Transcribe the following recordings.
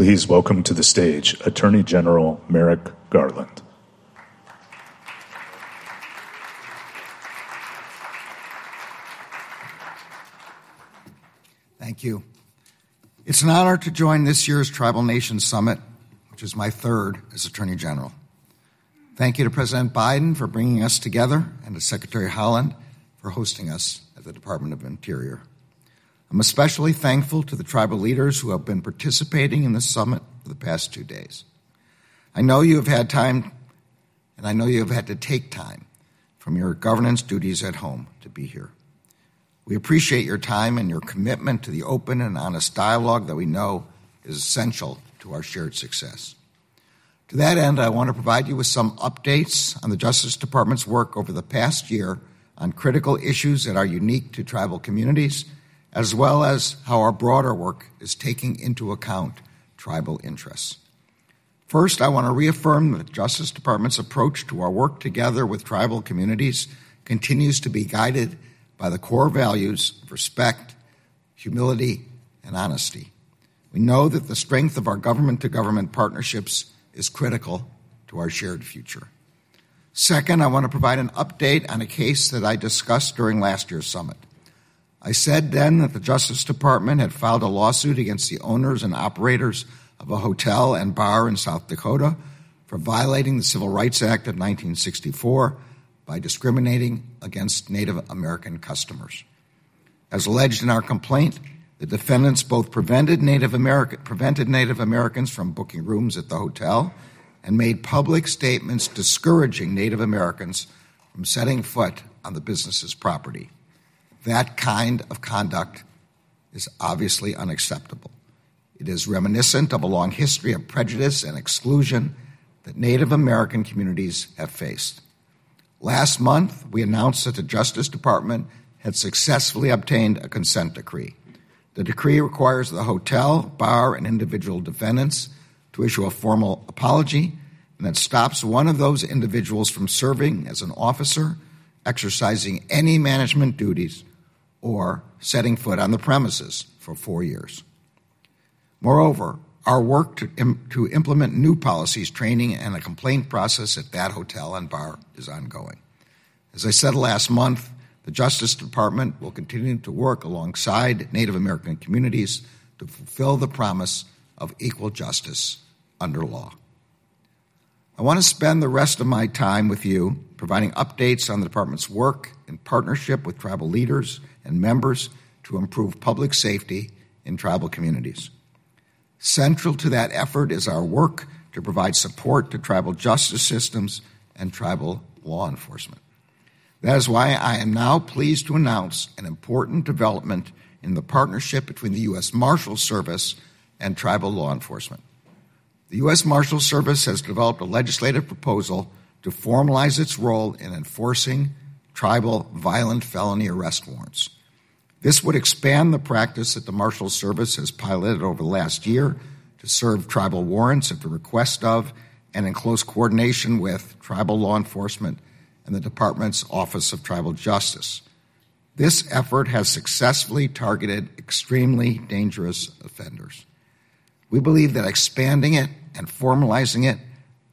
please welcome to the stage Attorney General Merrick Garland. Thank you. It's an honor to join this year's Tribal Nations Summit, which is my third as Attorney General. Thank you to President Biden for bringing us together and to Secretary Haaland for hosting us at the Department of Interior. I'm especially thankful to the tribal leaders who have been participating in the summit for the past two days. I know you have had time, and I know you have had to take time from your governance duties at home to be here. We appreciate your time and your commitment to the open and honest dialogue that we know is essential to our shared success. To that end, I want to provide you with some updates on the Justice Department's work over the past year on critical issues that are unique to tribal communities, as well as how our broader work is taking into account tribal interests. First, I want to reaffirm that the Justice Department's approach to our work together with tribal communities continues to be guided by the core values of respect, humility, and honesty. We know that the strength of our government to government partnerships is critical to our shared future. Second, I want to provide an update on a case that I discussed during last year's summit. I said then that the Justice Department had filed a lawsuit against the owners and operators of a hotel and bar in South Dakota for violating the Civil Rights Act of 1964 by discriminating against Native American customers. As alleged in our complaint, the defendants both prevented Native, America, prevented Native Americans from booking rooms at the hotel and made public statements discouraging Native Americans from setting foot on the business's property. That kind of conduct is obviously unacceptable. It is reminiscent of a long history of prejudice and exclusion that Native American communities have faced. Last month, we announced that the Justice Department had successfully obtained a consent decree. The decree requires the hotel, bar, and individual defendants to issue a formal apology, and that stops one of those individuals from serving as an officer, exercising any management duties, or setting foot on the premises for four years. Moreover, our work to, Im- to implement new policies, training, and a complaint process at that hotel and bar is ongoing. As I said last month, the Justice Department will continue to work alongside Native American communities to fulfill the promise of equal justice under law. I want to spend the rest of my time with you providing updates on the department's work in partnership with tribal leaders and members to improve public safety in tribal communities. Central to that effort is our work to provide support to tribal justice systems and tribal law enforcement. That is why I am now pleased to announce an important development in the partnership between the U.S. Marshal Service and tribal law enforcement. The U.S. Marshal Service has developed a legislative proposal to formalize its role in enforcing tribal violent felony arrest warrants. This would expand the practice that the Marshal Service has piloted over the last year to serve tribal warrants at the request of and in close coordination with tribal law enforcement and the Department's Office of Tribal Justice. This effort has successfully targeted extremely dangerous offenders. We believe that expanding it and formalizing it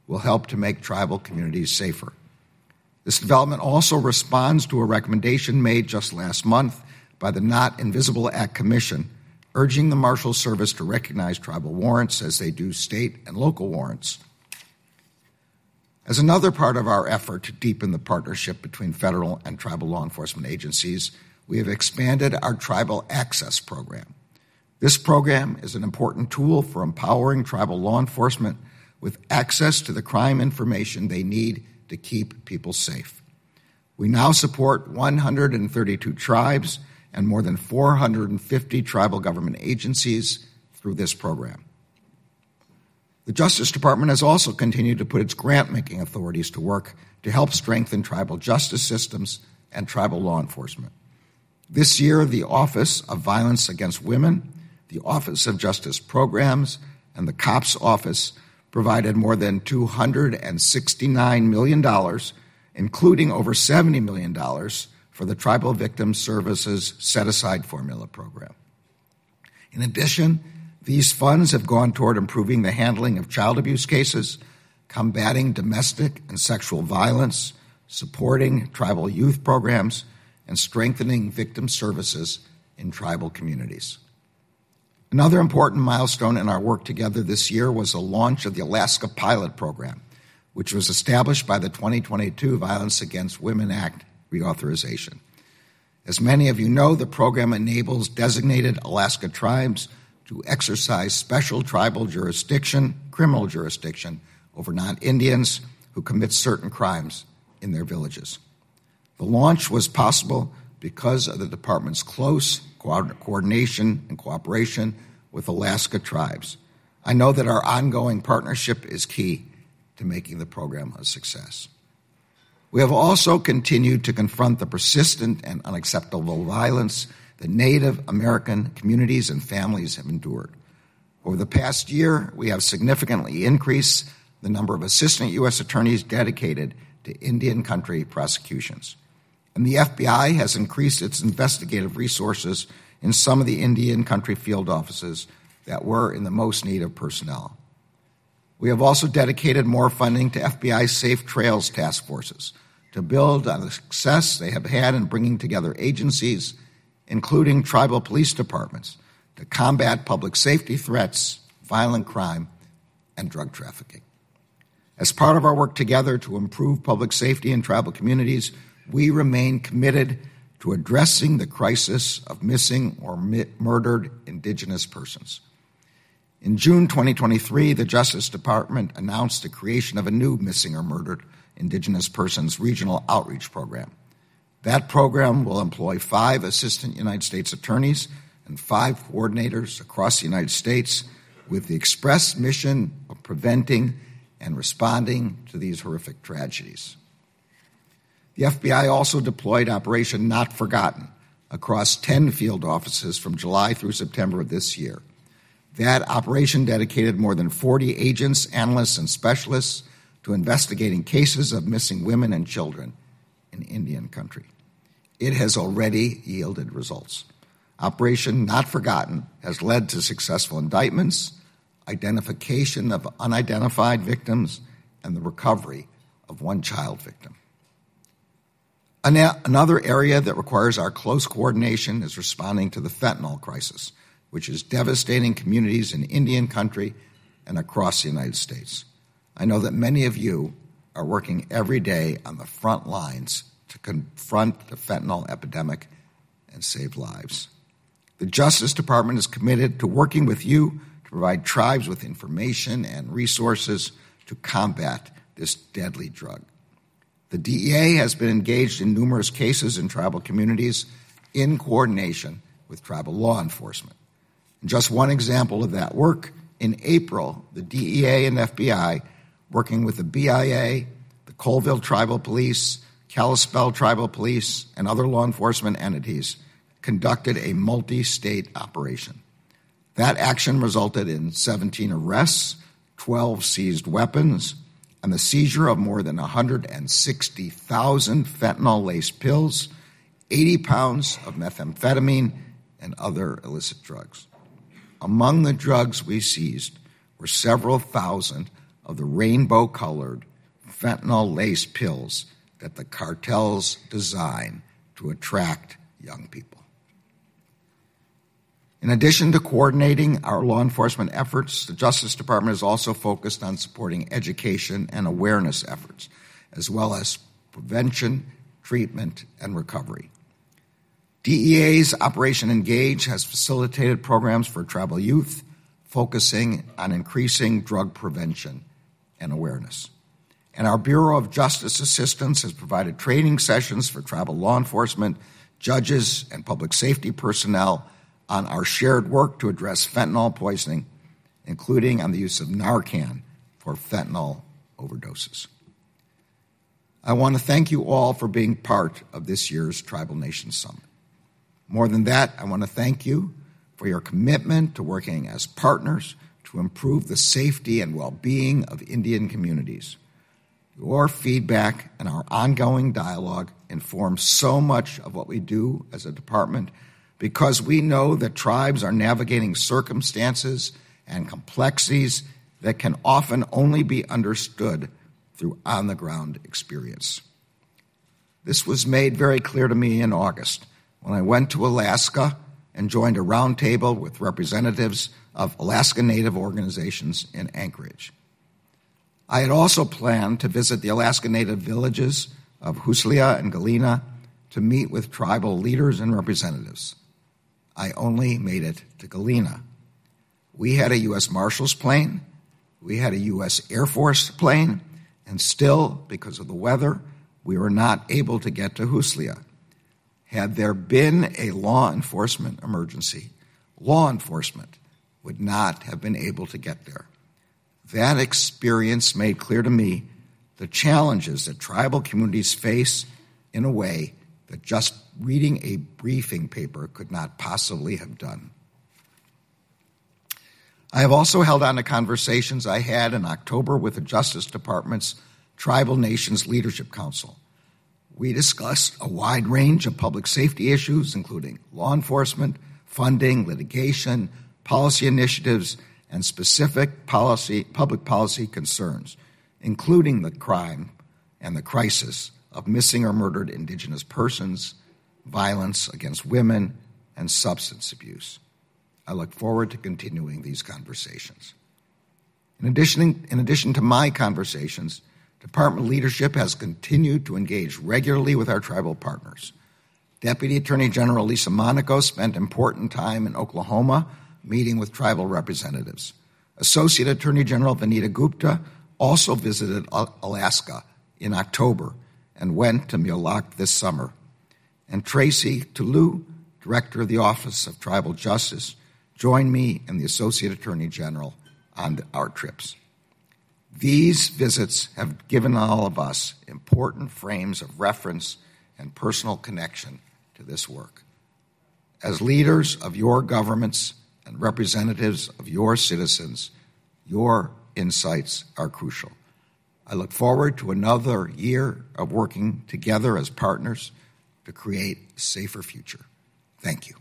will help to make tribal communities safer. This development also responds to a recommendation made just last month by the Not Invisible Act Commission, urging the Marshal Service to recognize tribal warrants as they do state and local warrants as another part of our effort to deepen the partnership between federal and tribal law enforcement agencies, we have expanded our Tribal Access Program. This program is an important tool for empowering tribal law enforcement with access to the crime information they need to keep people safe. We now support 132 tribes and more than 450 tribal government agencies through this program. The Justice Department has also continued to put its grant making authorities to work to help strengthen tribal justice systems and tribal law enforcement. This year, the Office of Violence Against Women, the Office of Justice Programs, and the COPS Office provided more than $269 million, including over $70 million for the Tribal Victim Services Set Aside Formula program. In addition, These funds have gone toward improving the handling of child abuse cases, combating domestic and sexual violence, supporting tribal youth programs, and strengthening victim services in tribal communities. Another important milestone in our work together this year was the launch of the Alaska Pilot Program, which was established by the 2022 Violence Against Women Act reauthorization. As many of you know, the program enables designated Alaska tribes to exercise special tribal jurisdiction, criminal jurisdiction, over non Indians who commit certain crimes in their villages. The launch was possible because of the department's close coordination and cooperation with Alaska tribes. I know that our ongoing partnership is key to making the program a success. We have also continued to confront the persistent and unacceptable violence that Native American communities and families have endured. Over the past year, we have significantly increased the number of assistant U.S. attorneys dedicated to Indian country prosecutions. And the FBI has increased its investigative resources in some of the Indian country field offices that were in the most need of personnel. We have also dedicated more funding to FBI Safe Trails task forces to build on the success they have had in bringing together agencies, including tribal police departments, to combat public safety threats, violent crime, and drug trafficking. As part of our work together to improve public safety in tribal communities, we remain committed to addressing the crisis of missing or murdered Indigenous persons. In June 2023, the Justice Department announced the creation of a new missing or murdered Indigenous persons regional outreach program. That program will employ five assistant United States attorneys and five coordinators across the United States with the express mission of preventing and responding to these horrific tragedies. The FBI also deployed Operation Not Forgotten across 10 field offices from July through September of this year. That operation dedicated more than 40 agents, analysts, and specialists to investigating cases of missing women and children in Indian country. It has already yielded results. Operation Not Forgotten has led to successful indictments, identification of unidentified victims, and the recovery of one child victim. Another area that requires our close coordination is responding to the fentanyl crisis, which is devastating communities in Indian country and across the United States. I know that many of you are working every day on the front lines to confront the fentanyl epidemic and save lives. The Justice Department is committed to working with you to provide tribes with information and resources to combat this deadly drug. The DEA has been engaged in numerous cases in tribal communities in coordination with tribal law enforcement. And just one example of that work, in April, the DEA and FBI, working with the BIA, the Colville Tribal Police, Kalispel Tribal Police, and other law enforcement entities, conducted a multi state operation. That action resulted in 17 arrests, 12 seized weapons, and the seizure of more than 160,000 fentanyl laced pills, 80 pounds of methamphetamine, and other illicit drugs. Among the drugs we seized were several thousand of the rainbow colored fentanyl laced pills that the cartels design to attract young people. In addition to coordinating our law enforcement efforts, the Justice Department is also focused on supporting education and awareness efforts, as well as prevention, treatment, and recovery. DEA's Operation Engage has facilitated programs for tribal youth, focusing on increasing drug prevention and awareness. And our Bureau of Justice Assistance has provided training sessions for tribal law enforcement, judges, and public safety personnel on our shared work to address fentanyl poisoning, including on the use of Narcan for fentanyl overdoses. I want to thank you all for being part of this year's Tribal Nations Summit. More than that, I want to thank you for your commitment to working as partners to improve the safety and well being of Indian communities. Your feedback and our ongoing dialogue inform so much of what we do as a department because we know that tribes are navigating circumstances and complexities that can often only be understood through on the ground experience. This was made very clear to me in August when I went to Alaska and joined a roundtable with representatives of Alaska Native organizations in Anchorage. I had also planned to visit the Alaska Native villages of Huslia and Galena to meet with tribal leaders and representatives. I only made it to Galena. We had a U.S. Marshal's plane, we had a U.S. Air Force plane, and still, because of the weather, we were not able to get to Huslia. Had there been a law enforcement emergency, law enforcement would not have been able to get there. That experience made clear to me the challenges that tribal communities face in a way that just reading a briefing paper could not possibly have done. I have also held on to conversations I had in October with the Justice Department's Tribal Nations Leadership Council. We discussed a wide range of public safety issues, including law enforcement, funding, litigation, policy initiatives, and specific policy, public policy concerns, including the crime and the crisis of missing or murdered Indigenous persons, violence against women, and substance abuse. I look forward to continuing these conversations. In addition, in addition to my conversations, Department leadership has continued to engage regularly with our tribal partners. Deputy Attorney General Lisa Monaco spent important time in Oklahoma meeting with tribal representatives. Associate Attorney General Vanita Gupta also visited Alaska in October and went to Mille this summer. And Tracy Toulou, Director of the Office of Tribal Justice, joined me and the Associate Attorney General on our trips. These visits have given all of us important frames of reference and personal connection to this work. As leaders of your governments and representatives of your citizens, your insights are crucial. I look forward to another year of working together as partners to create a safer future. Thank you.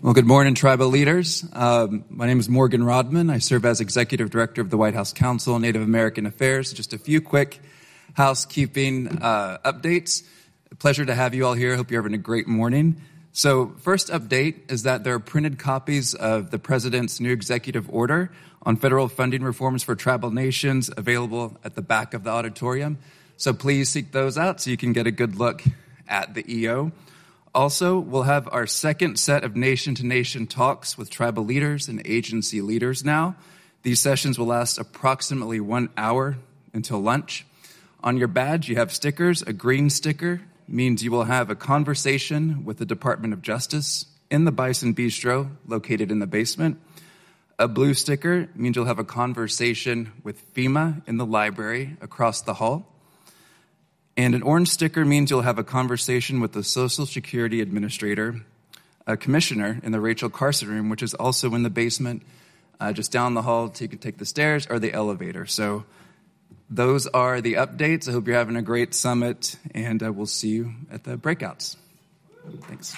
Well, good morning, tribal leaders. Um, my name is Morgan Rodman. I serve as Executive Director of the White House Council on Native American Affairs. Just a few quick housekeeping uh, updates. Pleasure to have you all here. Hope you're having a great morning. So, first update is that there are printed copies of the President's new executive order on federal funding reforms for tribal nations available at the back of the auditorium. So, please seek those out so you can get a good look at the EO. Also, we'll have our second set of nation to nation talks with tribal leaders and agency leaders now. These sessions will last approximately one hour until lunch. On your badge, you have stickers. A green sticker means you will have a conversation with the Department of Justice in the Bison Bistro located in the basement. A blue sticker means you'll have a conversation with FEMA in the library across the hall. And an orange sticker means you'll have a conversation with the Social Security Administrator, a commissioner in the Rachel Carson room, which is also in the basement, uh, just down the hall. So you can take the stairs or the elevator. So those are the updates. I hope you're having a great summit, and uh, we'll see you at the breakouts. Thanks.